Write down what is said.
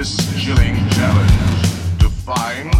this chilling challenge to find